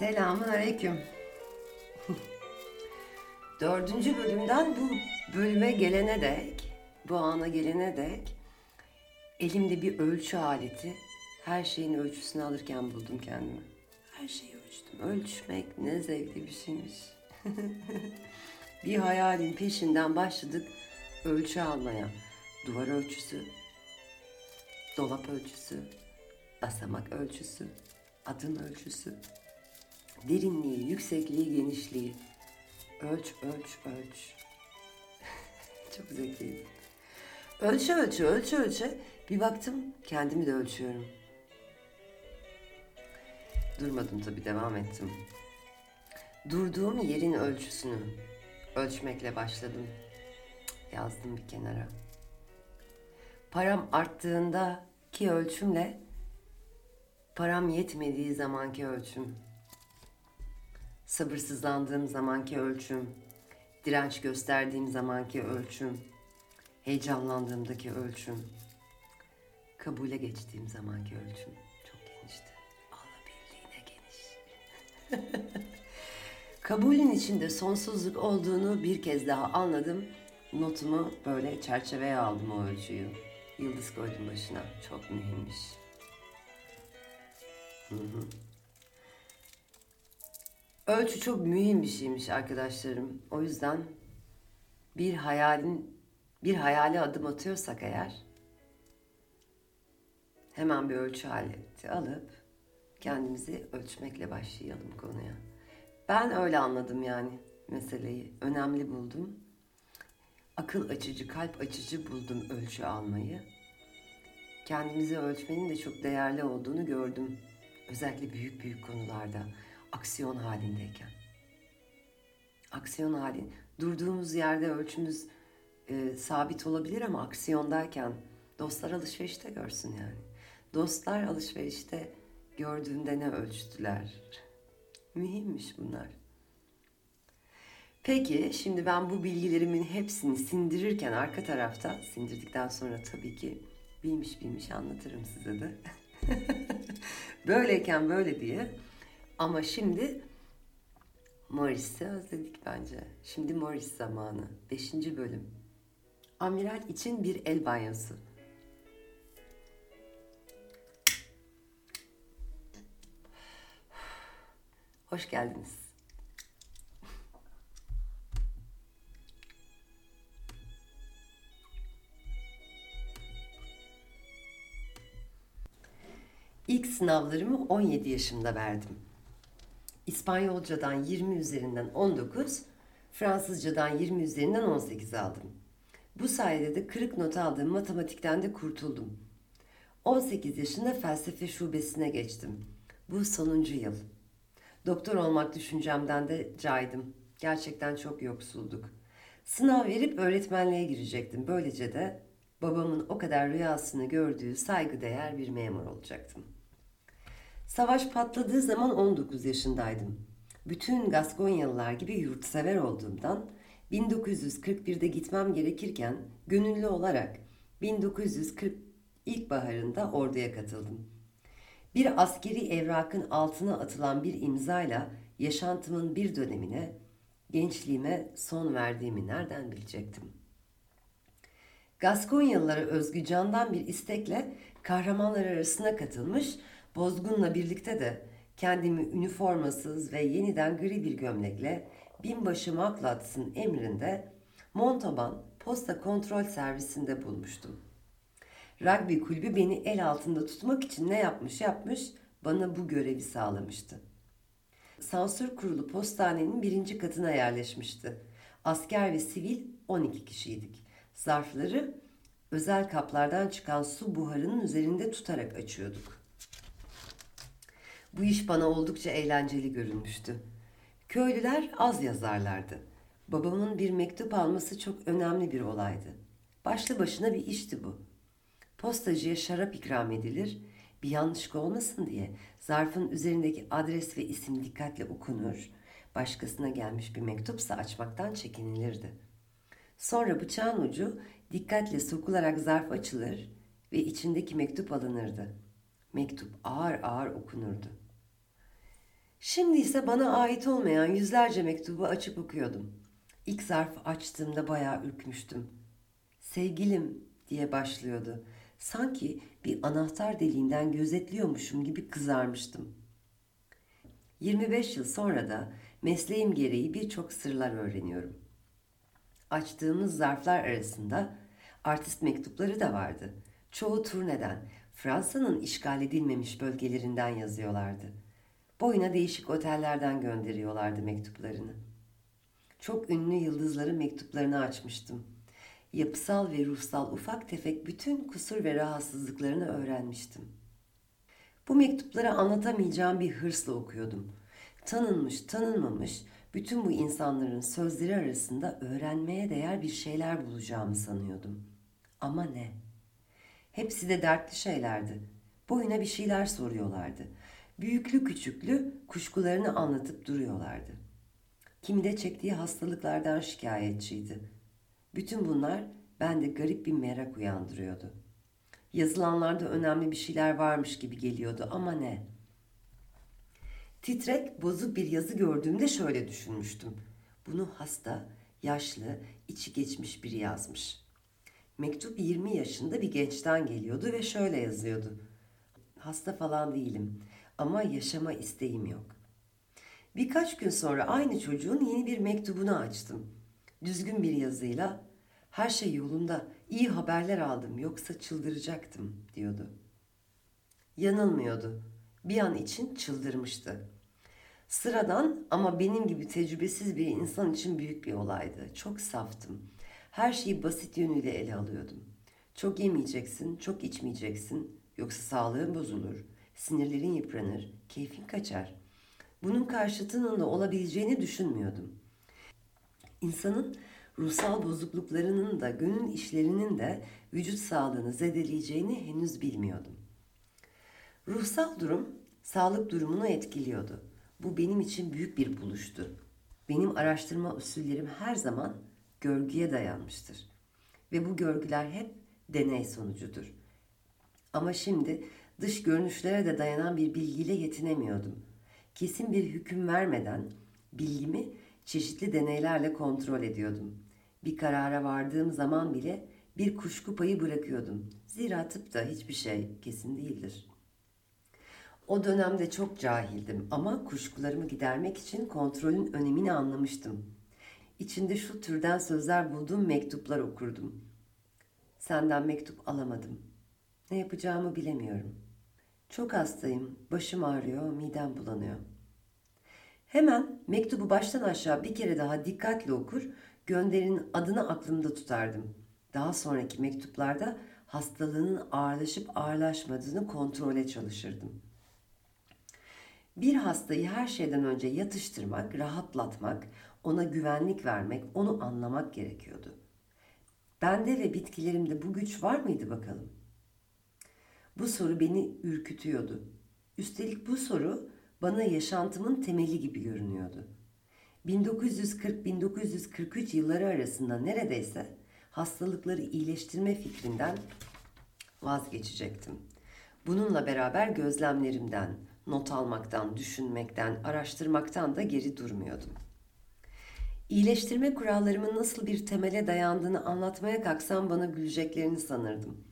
Selamun aleyküm. Dördüncü bölümden bu bölüme gelene dek, bu ana gelene dek elimde bir ölçü aleti, her şeyin ölçüsünü alırken buldum kendimi. Her şeyi ölçtüm. Ölçmek ne zevkli bir şeymiş. bir hayalin peşinden başladık ölçü almaya. Duvar ölçüsü, dolap ölçüsü, basamak ölçüsü, adım ölçüsü, derinliği, yüksekliği, genişliği. Ölç, ölç, ölç. Çok zekliydi. Ölçe ölçe, ölçe ölçe bir baktım kendimi de ölçüyorum. Durmadım tabii devam ettim. Durduğum yerin ölçüsünü ölçmekle başladım. Yazdım bir kenara. Param arttığında ki ölçümle param yetmediği zamanki ölçüm sabırsızlandığım zamanki ölçüm, direnç gösterdiğim zamanki ölçüm, heyecanlandığımdaki ölçüm, kabule geçtiğim zamanki ölçüm çok genişti. Alabildiğine geniş. Kabulün içinde sonsuzluk olduğunu bir kez daha anladım. Notumu böyle çerçeveye aldım o ölçüyü. Yıldız koydum başına. Çok mühimmiş. Hı hı. Ölçü çok mühim bir şeymiş arkadaşlarım. O yüzden bir hayalin bir hayale adım atıyorsak eğer hemen bir ölçü aleti alıp kendimizi ölçmekle başlayalım konuya. Ben öyle anladım yani meseleyi. Önemli buldum. Akıl açıcı, kalp açıcı buldum ölçü almayı. Kendimizi ölçmenin de çok değerli olduğunu gördüm. Özellikle büyük büyük konularda aksiyon halindeyken. Aksiyon hali. Durduğumuz yerde ölçümüz e, sabit olabilir ama aksiyondayken dostlar alışverişte görsün yani. Dostlar alışverişte gördüğünde ne ölçtüler? Mühimmiş bunlar. Peki şimdi ben bu bilgilerimin hepsini sindirirken arka tarafta sindirdikten sonra tabii ki bilmiş bilmiş anlatırım size de. Böyleyken böyle diye ama şimdi Morris'i özledik bence. Şimdi Morris zamanı. Beşinci bölüm. Amiral için bir el banyosu. Hoş geldiniz. İlk sınavlarımı 17 yaşımda verdim. İspanyolcadan 20 üzerinden 19, Fransızcadan 20 üzerinden 18 aldım. Bu sayede de kırık not aldığım matematikten de kurtuldum. 18 yaşında felsefe şubesine geçtim. Bu sonuncu yıl. Doktor olmak düşüncemden de caydım. Gerçekten çok yoksulduk. Sınav verip öğretmenliğe girecektim. Böylece de babamın o kadar rüyasını gördüğü saygıdeğer bir memur olacaktım. Savaş patladığı zaman 19 yaşındaydım. Bütün Gaskonyalılar gibi yurtsever olduğumdan 1941'de gitmem gerekirken gönüllü olarak 1940 ilkbaharında orduya katıldım. Bir askeri evrakın altına atılan bir imzayla yaşantımın bir dönemine, gençliğime son verdiğimi nereden bilecektim? Gaskonyalılara özgü candan bir istekle kahramanlar arasına katılmış Bozgun'la birlikte de kendimi üniformasız ve yeniden gri bir gömlekle binbaşı Maklats'ın emrinde Montaban posta kontrol servisinde bulmuştum. Rugby kulübü beni el altında tutmak için ne yapmış yapmış bana bu görevi sağlamıştı. Sansür kurulu postanenin birinci katına yerleşmişti. Asker ve sivil 12 kişiydik. Zarfları özel kaplardan çıkan su buharının üzerinde tutarak açıyorduk. Bu iş bana oldukça eğlenceli görünmüştü. Köylüler az yazarlardı. Babamın bir mektup alması çok önemli bir olaydı. Başlı başına bir işti bu. Postacıya şarap ikram edilir, bir yanlışlık olmasın diye zarfın üzerindeki adres ve isim dikkatle okunur, başkasına gelmiş bir mektupsa açmaktan çekinilirdi. Sonra bıçağın ucu dikkatle sokularak zarf açılır ve içindeki mektup alınırdı. Mektup ağır ağır okunurdu. Şimdi ise bana ait olmayan yüzlerce mektubu açıp okuyordum. İlk zarfı açtığımda bayağı ürkmüştüm. Sevgilim diye başlıyordu. Sanki bir anahtar deliğinden gözetliyormuşum gibi kızarmıştım. 25 yıl sonra da mesleğim gereği birçok sırlar öğreniyorum. Açtığımız zarflar arasında artist mektupları da vardı. Çoğu turneden, Fransa'nın işgal edilmemiş bölgelerinden yazıyorlardı. Boyuna değişik otellerden gönderiyorlardı mektuplarını. Çok ünlü yıldızların mektuplarını açmıştım. Yapısal ve ruhsal ufak tefek bütün kusur ve rahatsızlıklarını öğrenmiştim. Bu mektupları anlatamayacağım bir hırsla okuyordum. Tanınmış, tanınmamış bütün bu insanların sözleri arasında öğrenmeye değer bir şeyler bulacağımı sanıyordum. Ama ne? Hepsi de dertli şeylerdi. Boyuna bir şeyler soruyorlardı. Büyüklü küçüklü kuşkularını anlatıp duruyorlardı. Kimi de çektiği hastalıklardan şikayetçiydi. Bütün bunlar bende garip bir merak uyandırıyordu. Yazılanlarda önemli bir şeyler varmış gibi geliyordu ama ne? Titrek, bozuk bir yazı gördüğümde şöyle düşünmüştüm. Bunu hasta, yaşlı, içi geçmiş biri yazmış. Mektup 20 yaşında bir gençten geliyordu ve şöyle yazıyordu. Hasta falan değilim ama yaşama isteğim yok. Birkaç gün sonra aynı çocuğun yeni bir mektubunu açtım. Düzgün bir yazıyla her şey yolunda, iyi haberler aldım yoksa çıldıracaktım diyordu. Yanılmıyordu. Bir an için çıldırmıştı. Sıradan ama benim gibi tecrübesiz bir insan için büyük bir olaydı. Çok saftım. Her şeyi basit yönüyle ele alıyordum. Çok yemeyeceksin, çok içmeyeceksin. Yoksa sağlığın bozulur, sinirlerin yıpranır, keyfin kaçar. Bunun karşıtının da olabileceğini düşünmüyordum. İnsanın ruhsal bozukluklarının da gönül işlerinin de vücut sağlığını zedeleyeceğini henüz bilmiyordum. Ruhsal durum sağlık durumunu etkiliyordu. Bu benim için büyük bir buluştu. Benim araştırma usullerim her zaman görgüye dayanmıştır. Ve bu görgüler hep deney sonucudur. Ama şimdi dış görünüşlere de dayanan bir bilgiyle yetinemiyordum. Kesin bir hüküm vermeden bilgimi çeşitli deneylerle kontrol ediyordum. Bir karara vardığım zaman bile bir kuşku payı bırakıyordum. Zira tıpta hiçbir şey kesin değildir. O dönemde çok cahildim ama kuşkularımı gidermek için kontrolün önemini anlamıştım. İçinde şu türden sözler bulduğum mektuplar okurdum. Senden mektup alamadım. Ne yapacağımı bilemiyorum. Çok hastayım, başım ağrıyor, midem bulanıyor. Hemen mektubu baştan aşağı bir kere daha dikkatle okur, gönderinin adını aklımda tutardım. Daha sonraki mektuplarda hastalığının ağırlaşıp ağırlaşmadığını kontrole çalışırdım. Bir hastayı her şeyden önce yatıştırmak, rahatlatmak, ona güvenlik vermek, onu anlamak gerekiyordu. Bende ve bitkilerimde bu güç var mıydı bakalım? Bu soru beni ürkütüyordu. Üstelik bu soru bana yaşantımın temeli gibi görünüyordu. 1940-1943 yılları arasında neredeyse hastalıkları iyileştirme fikrinden vazgeçecektim. Bununla beraber gözlemlerimden, not almaktan, düşünmekten, araştırmaktan da geri durmuyordum. İyileştirme kurallarımın nasıl bir temele dayandığını anlatmaya kalksam bana güleceklerini sanırdım.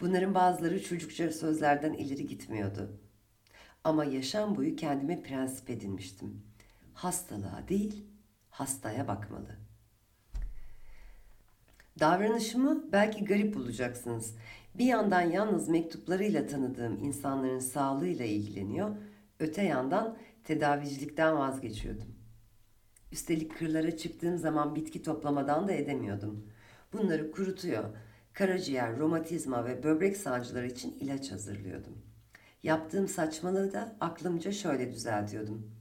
Bunların bazıları çocukça sözlerden ileri gitmiyordu. Ama yaşam boyu kendime prensip edinmiştim. Hastalığa değil, hastaya bakmalı. Davranışımı belki garip bulacaksınız. Bir yandan yalnız mektuplarıyla tanıdığım insanların sağlığıyla ilgileniyor, öte yandan tedavicilikten vazgeçiyordum. Üstelik kırlara çıktığım zaman bitki toplamadan da edemiyordum. Bunları kurutuyor, karaciğer, romatizma ve böbrek sancıları için ilaç hazırlıyordum. Yaptığım saçmalığı da aklımca şöyle düzeltiyordum.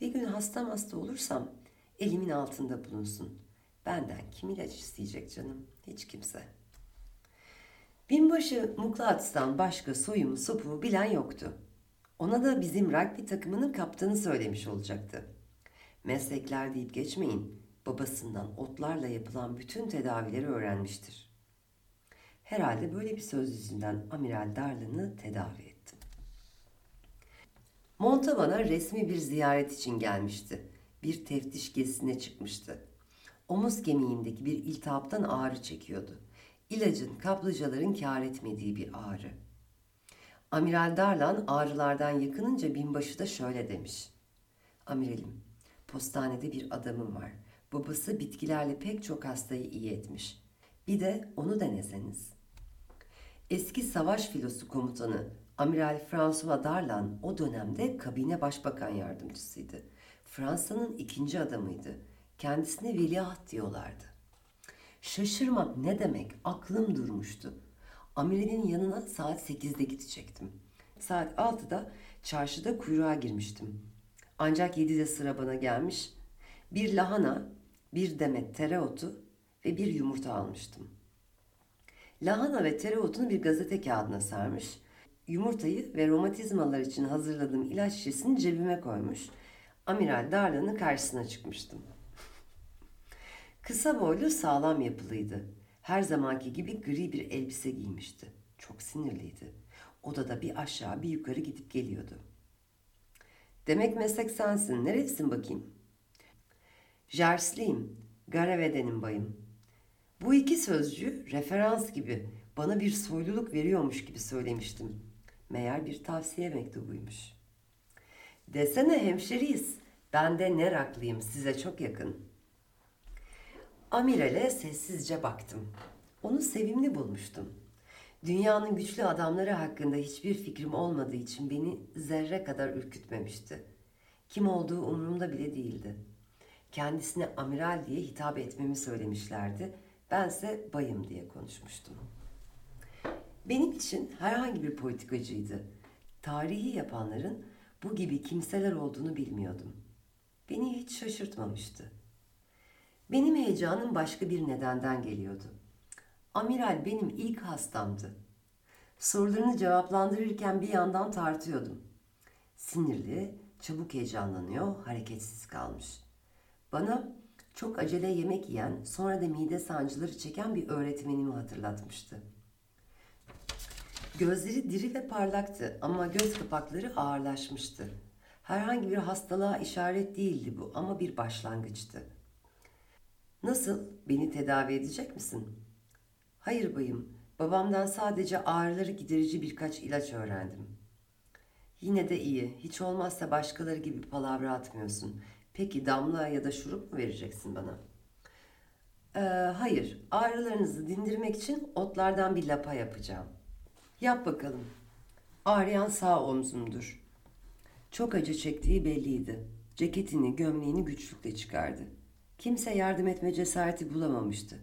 Bir gün hastam hasta olursam elimin altında bulunsun. Benden kim ilaç isteyecek canım? Hiç kimse. Binbaşı Muklat'tan başka soyumu sopumu bilen yoktu. Ona da bizim rugby takımının kaptanı söylemiş olacaktı. Meslekler deyip geçmeyin. Babasından otlarla yapılan bütün tedavileri öğrenmiştir. Herhalde böyle bir söz yüzünden Amiral Darlan'ı tedavi ettim. Montavan'a resmi bir ziyaret için gelmişti. Bir teftiş gezisine çıkmıştı. Omuz kemiğindeki bir iltihaptan ağrı çekiyordu. İlacın kaplıcaların kâr etmediği bir ağrı. Amiral Darlan ağrılardan yakınınca binbaşı da şöyle demiş. Amiralim, postanede bir adamım var. Babası bitkilerle pek çok hastayı iyi etmiş. Bir de onu deneseniz. Eski savaş filosu komutanı Amiral François Darlan o dönemde kabine başbakan yardımcısıydı. Fransa'nın ikinci adamıydı. Kendisine veliaht diyorlardı. Şaşırmak ne demek? Aklım durmuştu. Amiral'in yanına saat 8'de gidecektim. Saat 6'da çarşıda kuyruğa girmiştim. Ancak 7'de sıra bana gelmiş. Bir lahana, bir demet tereotu ve bir yumurta almıştım. Lahana ve tereotunu bir gazete kağıdına sarmış. Yumurtayı ve romatizmalar için hazırladığım ilaç şişesini cebime koymuş. Amiral Darlan'ın karşısına çıkmıştım. Kısa boylu sağlam yapılıydı. Her zamanki gibi gri bir elbise giymişti. Çok sinirliydi. Odada bir aşağı bir yukarı gidip geliyordu. Demek meslek sensin. Nerelisin bakayım? Jersliyim. Garaveden'in bayım. Bu iki sözcü referans gibi bana bir soyluluk veriyormuş gibi söylemiştim. Meğer bir tavsiye mektubuymuş. Desene hemşeriyiz. Ben de Neraklıyım size çok yakın.'' Amiral'e sessizce baktım. Onu sevimli bulmuştum. Dünyanın güçlü adamları hakkında hiçbir fikrim olmadığı için beni zerre kadar ürkütmemişti. Kim olduğu umurumda bile değildi. Kendisine amiral diye hitap etmemi söylemişlerdi. Bense bayım diye konuşmuştum. Benim için herhangi bir politikacıydı. Tarihi yapanların bu gibi kimseler olduğunu bilmiyordum. Beni hiç şaşırtmamıştı. Benim heyecanım başka bir nedenden geliyordu. Amiral benim ilk hastamdı. Sorularını cevaplandırırken bir yandan tartıyordum. Sinirli, çabuk heyecanlanıyor, hareketsiz kalmış. Bana çok acele yemek yiyen, sonra da mide sancıları çeken bir öğretmenimi hatırlatmıştı. Gözleri diri ve parlaktı ama göz kapakları ağırlaşmıştı. Herhangi bir hastalığa işaret değildi bu ama bir başlangıçtı. Nasıl? Beni tedavi edecek misin? Hayır bayım. Babamdan sadece ağrıları giderici birkaç ilaç öğrendim. Yine de iyi. Hiç olmazsa başkaları gibi palavra atmıyorsun. Peki damla ya da şurup mu vereceksin bana? Ee, hayır. Ağrılarınızı dindirmek için otlardan bir lapa yapacağım. Yap bakalım. Ağrıyan sağ omzumdur. Çok acı çektiği belliydi. Ceketini, gömleğini güçlükle çıkardı. Kimse yardım etme cesareti bulamamıştı.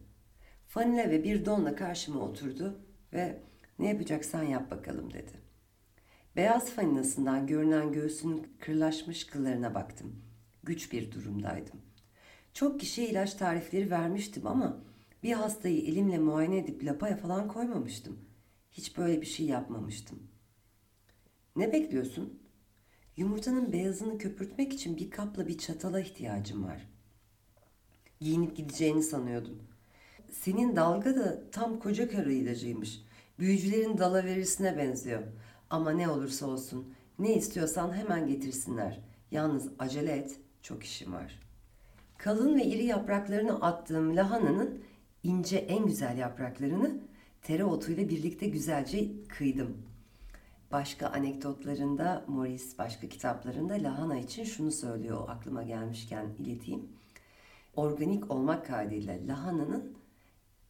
Fanile ve bir donla karşıma oturdu ve ne yapacaksan yap bakalım dedi. Beyaz faninasından görünen göğsünün kırlaşmış kıllarına baktım. Güç bir durumdaydım. Çok kişiye ilaç tarifleri vermiştim ama bir hastayı elimle muayene edip lapaya falan koymamıştım. Hiç böyle bir şey yapmamıştım. Ne bekliyorsun? Yumurtanın beyazını köpürtmek için bir kapla bir çatala ihtiyacım var giyinip gideceğini sanıyordum. Senin dalga da tam koca karı ilacıymış. Büyücülerin dalaverisine benziyor. Ama ne olursa olsun ne istiyorsan hemen getirsinler. Yalnız acele et, çok işim var. Kalın ve iri yapraklarını attığım lahananın ince en güzel yapraklarını tereotuyla birlikte güzelce kıydım. Başka anekdotlarında Morris başka kitaplarında lahana için şunu söylüyor aklıma gelmişken ileteyim organik olmak kaydıyla lahananın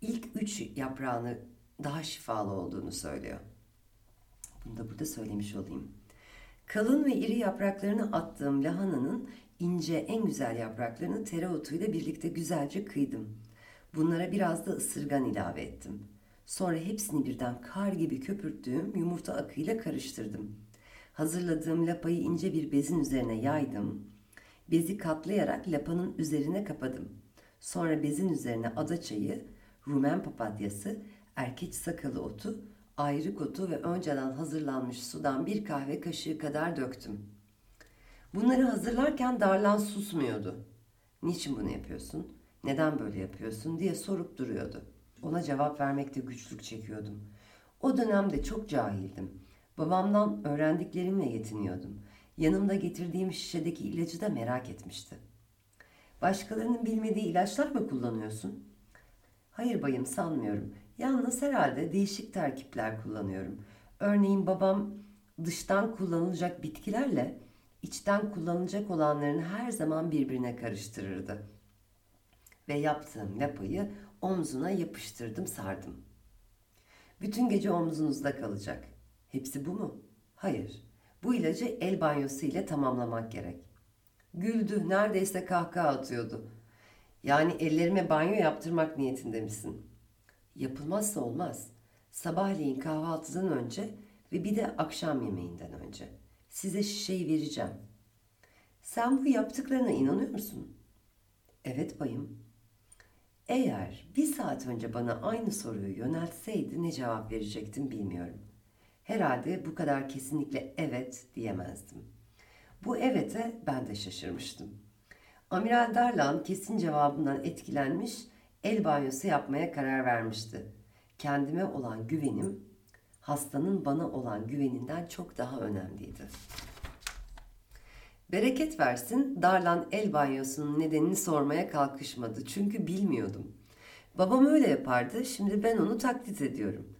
ilk üç yaprağını daha şifalı olduğunu söylüyor. Bunu da burada söylemiş olayım. Kalın ve iri yapraklarını attığım lahananın ince en güzel yapraklarını tereotuyla birlikte güzelce kıydım. Bunlara biraz da ısırgan ilave ettim. Sonra hepsini birden kar gibi köpürttüğüm yumurta akıyla karıştırdım. Hazırladığım lapayı ince bir bezin üzerine yaydım. Bezi katlayarak lapanın üzerine kapadım. Sonra bezin üzerine adaçayı, rumen papatyası, erkeç sakalı otu, ayrık otu ve önceden hazırlanmış sudan bir kahve kaşığı kadar döktüm. Bunları hazırlarken Darlan susmuyordu. Niçin bunu yapıyorsun? Neden böyle yapıyorsun diye sorup duruyordu. Ona cevap vermekte güçlük çekiyordum. O dönemde çok cahildim. Babamdan öğrendiklerimle yetiniyordum. Yanımda getirdiğim şişedeki ilacı da merak etmişti. Başkalarının bilmediği ilaçlar mı kullanıyorsun? Hayır bayım sanmıyorum. Yalnız herhalde değişik terkipler kullanıyorum. Örneğin babam dıştan kullanılacak bitkilerle içten kullanılacak olanların her zaman birbirine karıştırırdı. Ve yaptığım lapayı omzuna yapıştırdım sardım. Bütün gece omzunuzda kalacak. Hepsi bu mu? Hayır. Bu ilacı el banyosu ile tamamlamak gerek. Güldü, neredeyse kahkaha atıyordu. Yani ellerime banyo yaptırmak niyetinde misin? Yapılmazsa olmaz. Sabahleyin kahvaltıdan önce ve bir de akşam yemeğinden önce. Size şişeyi vereceğim. Sen bu yaptıklarına inanıyor musun? Evet bayım. Eğer bir saat önce bana aynı soruyu yöneltseydi ne cevap verecektim bilmiyorum. Herhalde bu kadar kesinlikle evet diyemezdim. Bu evete ben de şaşırmıştım. Amiral Darlan kesin cevabından etkilenmiş, el banyosu yapmaya karar vermişti. Kendime olan güvenim, hastanın bana olan güveninden çok daha önemliydi. Bereket versin, Darlan el banyosunun nedenini sormaya kalkışmadı. Çünkü bilmiyordum. Babam öyle yapardı, şimdi ben onu taklit ediyorum.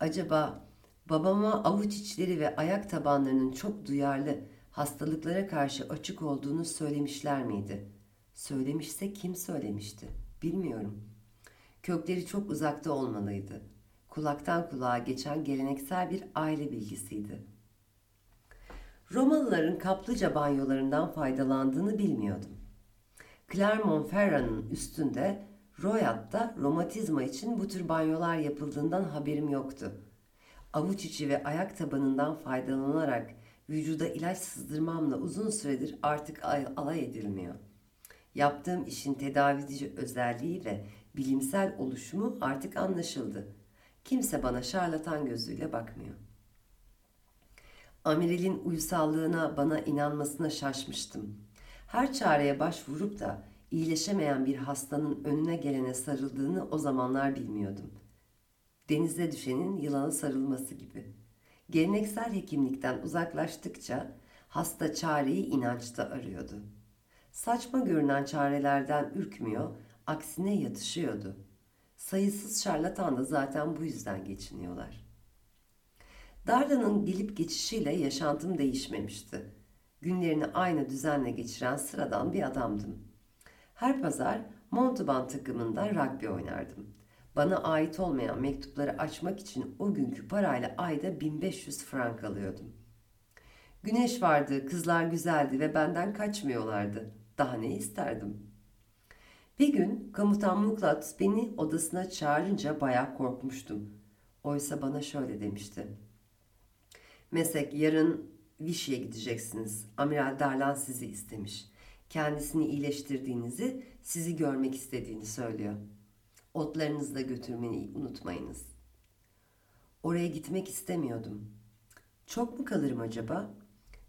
Acaba babama avuç içleri ve ayak tabanlarının çok duyarlı, hastalıklara karşı açık olduğunu söylemişler miydi? Söylemişse kim söylemişti? Bilmiyorum. Kökleri çok uzakta olmalıydı. Kulaktan kulağa geçen geleneksel bir aile bilgisiydi. Romalıların kaplıca banyolarından faydalandığını bilmiyordum. Clermont-Ferrand'ın üstünde Royat'ta romatizma için bu tür banyolar yapıldığından haberim yoktu. Avuç içi ve ayak tabanından faydalanarak vücuda ilaç sızdırmamla uzun süredir artık alay edilmiyor. Yaptığım işin tedavici özelliği ve bilimsel oluşumu artık anlaşıldı. Kimse bana şarlatan gözüyle bakmıyor. Amirel'in uysallığına bana inanmasına şaşmıştım. Her çareye başvurup da iyileşemeyen bir hastanın önüne gelene sarıldığını o zamanlar bilmiyordum. Denize düşenin yılana sarılması gibi. Geleneksel hekimlikten uzaklaştıkça hasta çareyi inançta arıyordu. Saçma görünen çarelerden ürkmüyor, aksine yatışıyordu. Sayısız şarlatan da zaten bu yüzden geçiniyorlar. Darla'nın gelip geçişiyle yaşantım değişmemişti. Günlerini aynı düzenle geçiren sıradan bir adamdım. Her pazar Montauban takımında rugby oynardım. Bana ait olmayan mektupları açmak için o günkü parayla ayda 1500 frank alıyordum. Güneş vardı, kızlar güzeldi ve benden kaçmıyorlardı. Daha ne isterdim? Bir gün komutan Muklat beni odasına çağırınca bayağı korkmuştum. Oysa bana şöyle demişti. Meslek yarın Vichy'ye gideceksiniz. Amiral Darlan sizi istemiş. Kendisini iyileştirdiğinizi, sizi görmek istediğini söylüyor. Otlarınızı da götürmeyi unutmayınız. Oraya gitmek istemiyordum. Çok mu kalırım acaba?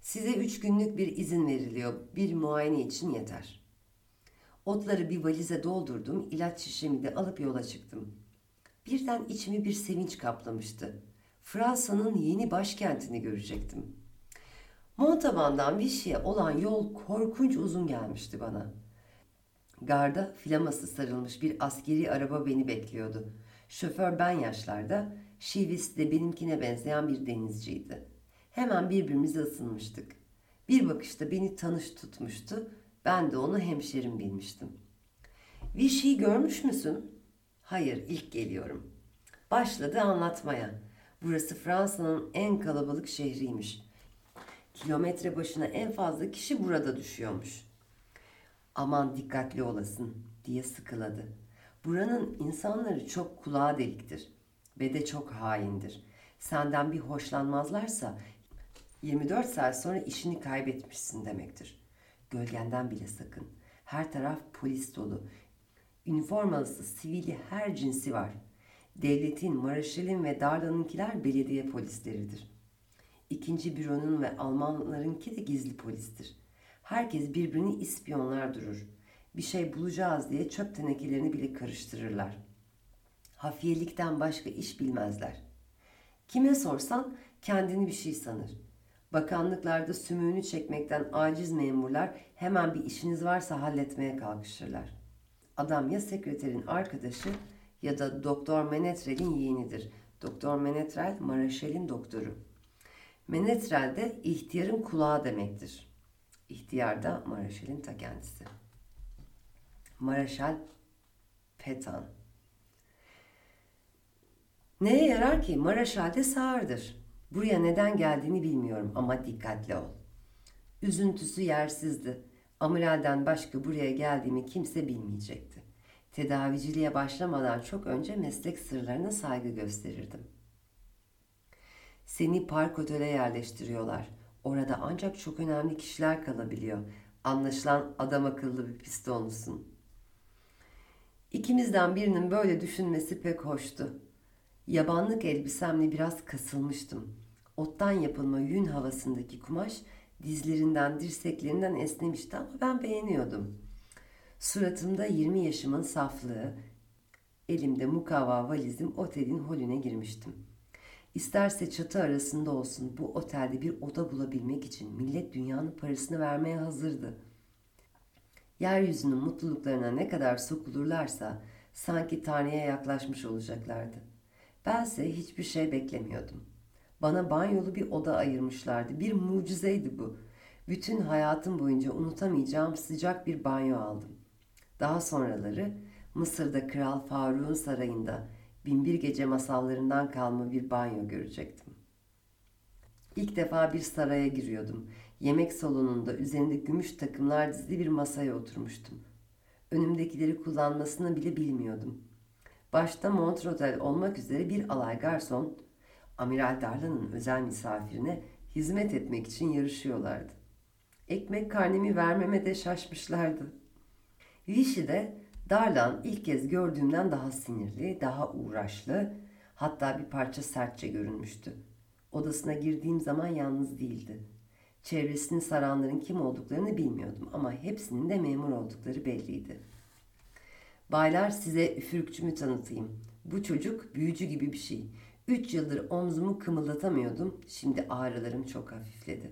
Size üç günlük bir izin veriliyor. Bir muayene için yeter. Otları bir valize doldurdum, ilaç şişemi de alıp yola çıktım. Birden içimi bir sevinç kaplamıştı. Fransa'nın yeni başkentini görecektim. Montauban'dan Vichy'ye olan yol korkunç uzun gelmişti bana. Garda flaması sarılmış bir askeri araba beni bekliyordu. Şoför ben yaşlarda, şivisi de benimkine benzeyen bir denizciydi. Hemen birbirimize ısınmıştık. Bir bakışta beni tanış tutmuştu, ben de onu hemşerim bilmiştim. Vichy'yi görmüş müsün? Hayır, ilk geliyorum. Başladı anlatmaya. Burası Fransa'nın en kalabalık şehriymiş. Kilometre başına en fazla kişi burada düşüyormuş. Aman dikkatli olasın diye sıkıladı. Buranın insanları çok kulağa deliktir ve de çok haindir. Senden bir hoşlanmazlarsa 24 saat sonra işini kaybetmişsin demektir. Gölgenden bile sakın. Her taraf polis dolu. Üniformalısı, sivili her cinsi var. Devletin, Maraşel'in ve Darlan'ınkiler belediye polisleridir. İkinci büronun ve Almanlarınki de gizli polistir. Herkes birbirini ispiyonlar durur. Bir şey bulacağız diye çöp tenekelerini bile karıştırırlar. Hafiyelikten başka iş bilmezler. Kime sorsan kendini bir şey sanır. Bakanlıklarda sümüğünü çekmekten aciz memurlar hemen bir işiniz varsa halletmeye kalkışırlar. Adam ya sekreterin arkadaşı ya da Doktor Menetrel'in yeğenidir. Doktor Menetrel, Maraşel'in doktoru. Menetrel de ihtiyarın kulağı demektir. İhtiyar da Maraşel'in ta kendisi. Maraşal Petan. Neye yarar ki? Maraşal de sağırdır. Buraya neden geldiğini bilmiyorum ama dikkatli ol. Üzüntüsü yersizdi. Amiralden başka buraya geldiğimi kimse bilmeyecekti. Tedaviciliğe başlamadan çok önce meslek sırlarına saygı gösterirdim. Seni park otele yerleştiriyorlar. Orada ancak çok önemli kişiler kalabiliyor. Anlaşılan adam akıllı bir pistonlusun. İkimizden birinin böyle düşünmesi pek hoştu. Yabanlık elbisemle biraz kasılmıştım. Ottan yapılma yün havasındaki kumaş dizlerinden, dirseklerinden esnemişti ama ben beğeniyordum. Suratımda 20 yaşımın saflığı, elimde mukavva valizim otelin holüne girmiştim. İsterse çatı arasında olsun bu otelde bir oda bulabilmek için millet dünyanın parasını vermeye hazırdı. Yeryüzünün mutluluklarına ne kadar sokulurlarsa sanki Tanrı'ya yaklaşmış olacaklardı. Bense hiçbir şey beklemiyordum. Bana banyolu bir oda ayırmışlardı. Bir mucizeydi bu. Bütün hayatım boyunca unutamayacağım sıcak bir banyo aldım. Daha sonraları Mısır'da Kral Faruk'un sarayında Binbir Gece masallarından kalma bir banyo görecektim. İlk defa bir saraya giriyordum. Yemek salonunda üzerinde gümüş takımlar dizili bir masaya oturmuştum. Önümdekileri kullanmasını bile bilmiyordum. Başta Montreuil olmak üzere bir alay garson, Amiral Darlan'ın özel misafirine hizmet etmek için yarışıyorlardı. Ekmek karnemi vermeme de şaşmışlardı. Vichy'de Darlan ilk kez gördüğümden daha sinirli, daha uğraşlı, hatta bir parça sertçe görünmüştü. Odasına girdiğim zaman yalnız değildi. Çevresini saranların kim olduklarını bilmiyordum ama hepsinin de memur oldukları belliydi. Baylar size üfürükçümü tanıtayım. Bu çocuk büyücü gibi bir şey. Üç yıldır omzumu kımıldatamıyordum. Şimdi ağrılarım çok hafifledi.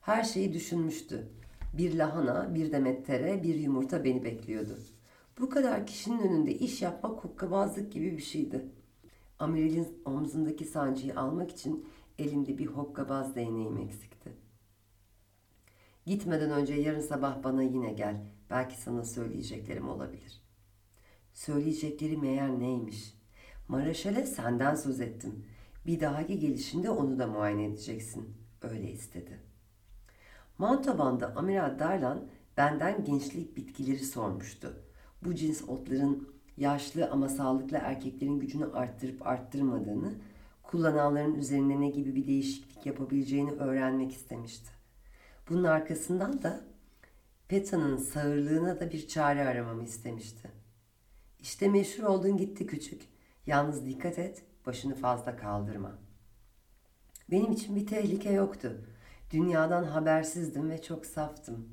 Her şeyi düşünmüştü. Bir lahana, bir demet tere, bir yumurta beni bekliyordu. Bu kadar kişinin önünde iş yapmak hokkabazlık gibi bir şeydi. Amiral'in omzundaki sancıyı almak için elimde bir hokkabaz değneğim eksikti. Gitmeden önce yarın sabah bana yine gel. Belki sana söyleyeceklerim olabilir. Söyleyecekleri meğer neymiş? Maraşal'e senden söz ettim. Bir dahaki gelişinde onu da muayene edeceksin. Öyle istedi. Montauban'da Amiral Darlan benden gençlik bitkileri sormuştu. Bu cins otların yaşlı ama sağlıklı erkeklerin gücünü arttırıp arttırmadığını, kullananların üzerinde ne gibi bir değişiklik yapabileceğini öğrenmek istemişti. Bunun arkasından da Peta'nın sağırlığına da bir çare aramamı istemişti. İşte meşhur oldun gitti küçük. Yalnız dikkat et, başını fazla kaldırma. Benim için bir tehlike yoktu. Dünyadan habersizdim ve çok saftım.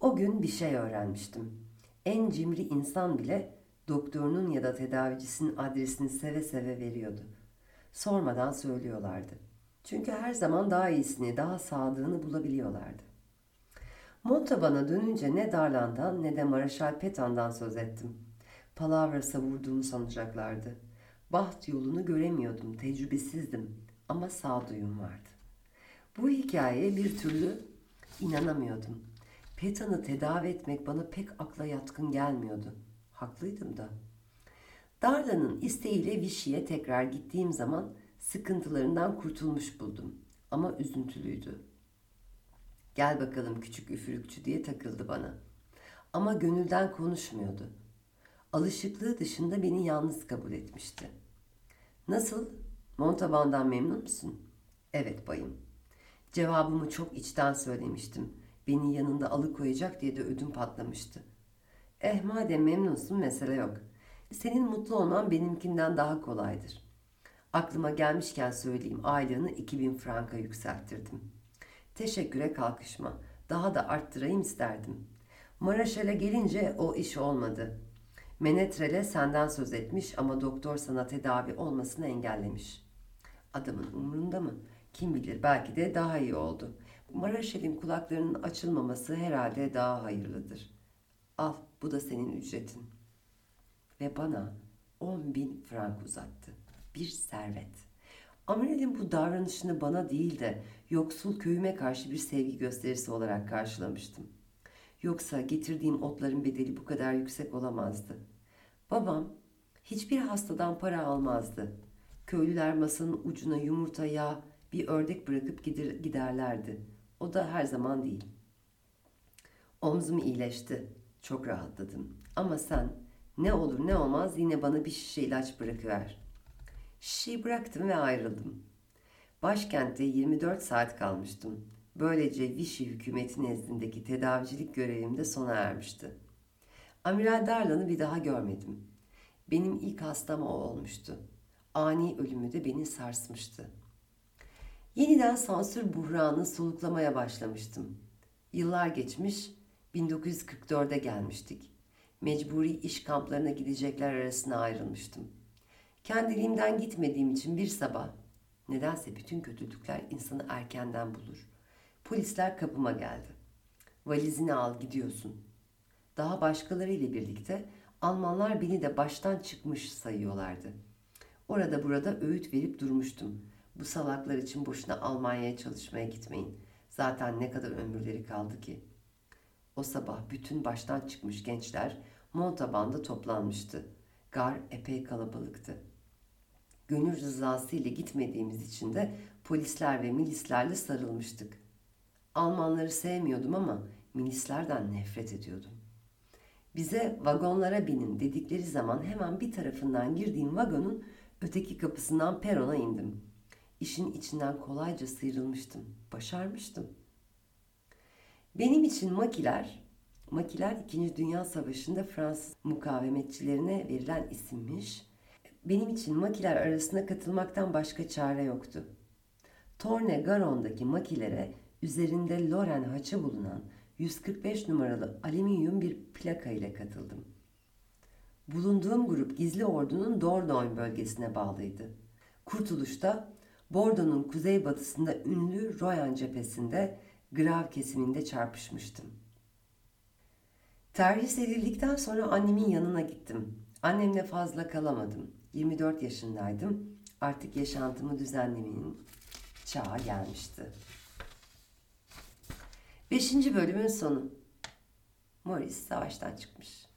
O gün bir şey öğrenmiştim. En cimri insan bile doktorunun ya da tedavicisinin adresini seve seve veriyordu. Sormadan söylüyorlardı. Çünkü her zaman daha iyisini, daha sadığını bulabiliyorlardı. Montaban'a dönünce ne Darlan'dan ne de Maraşal Petan'dan söz ettim. Palavra savurduğumu sanacaklardı. Baht yolunu göremiyordum, tecrübesizdim ama sağduyum vardı. Bu hikayeye bir türlü inanamıyordum. Petan'ı tedavi etmek bana pek akla yatkın gelmiyordu. Haklıydım da. Darla'nın isteğiyle Vichy'ye tekrar gittiğim zaman sıkıntılarından kurtulmuş buldum. Ama üzüntülüydü. Gel bakalım küçük üfürükçü diye takıldı bana. Ama gönülden konuşmuyordu. Alışıklığı dışında beni yalnız kabul etmişti. Nasıl? Montaban'dan memnun musun? Evet bayım. Cevabımı çok içten söylemiştim. Beni yanında alıkoyacak diye de ödüm patlamıştı. Eh madem memnunsun mesele yok. Senin mutlu olman benimkinden daha kolaydır. Aklıma gelmişken söyleyeyim aylığını 2000 franka yükselttirdim. Teşekküre kalkışma. Daha da arttırayım isterdim. Maraşel'e gelince o iş olmadı. Menetrel'e senden söz etmiş ama doktor sana tedavi olmasını engellemiş. Adamın umrunda mı? Kim bilir belki de daha iyi oldu. Maraşel'in kulaklarının açılmaması herhalde daha hayırlıdır. Al bu da senin ücretin. Ve bana on bin frank uzattı. Bir servet. Amiral'in bu davranışını bana değil de yoksul köyüme karşı bir sevgi gösterisi olarak karşılamıştım. Yoksa getirdiğim otların bedeli bu kadar yüksek olamazdı. Babam hiçbir hastadan para almazdı. Köylüler masanın ucuna yumurta, yağ, bir ördek bırakıp giderlerdi. O da her zaman değil. Omzum iyileşti. Çok rahatladım. Ama sen ne olur ne olmaz yine bana bir şişe ilaç bırakıver. Şişeyi bıraktım ve ayrıldım. Başkentte 24 saat kalmıştım. Böylece Vichy hükümeti nezdindeki tedavicilik görevim de sona ermişti. Amiral Darlan'ı bir daha görmedim. Benim ilk hastam o olmuştu. Ani ölümü de beni sarsmıştı. Yeniden sansür buhranını soluklamaya başlamıştım. Yıllar geçmiş, 1944'e gelmiştik. Mecburi iş kamplarına gidecekler arasına ayrılmıştım. Kendiliğimden gitmediğim için bir sabah, nedense bütün kötülükler insanı erkenden bulur. Polisler kapıma geldi. Valizini al gidiyorsun. Daha başkalarıyla birlikte Almanlar beni de baştan çıkmış sayıyorlardı. Orada burada öğüt verip durmuştum. Bu salaklar için boşuna Almanya'ya çalışmaya gitmeyin. Zaten ne kadar ömürleri kaldı ki. O sabah bütün baştan çıkmış gençler Montaban'da toplanmıştı. Gar epey kalabalıktı. Gönül rızası ile gitmediğimiz için de polisler ve milislerle sarılmıştık. Almanları sevmiyordum ama milislerden nefret ediyordum. Bize vagonlara binin dedikleri zaman hemen bir tarafından girdiğim vagonun öteki kapısından perona indim. İşin içinden kolayca sıyrılmıştım. Başarmıştım. Benim için makiler, makiler 2. Dünya Savaşı'nda Fransız mukavemetçilerine verilen isimmiş. Benim için makiler arasına katılmaktan başka çare yoktu. Torne Garon'daki makilere üzerinde Loren haçı bulunan 145 numaralı alüminyum bir plaka ile katıldım. Bulunduğum grup gizli ordunun Dordogne bölgesine bağlıydı. Kurtuluşta Bordo'nun kuzeybatısında ünlü Royan cephesinde Grav kesiminde çarpışmıştım. Terhis edildikten sonra annemin yanına gittim. Annemle fazla kalamadım. 24 yaşındaydım. Artık yaşantımı düzenlemenin çağı gelmişti. Beşinci bölümün sonu. Morris savaştan çıkmış.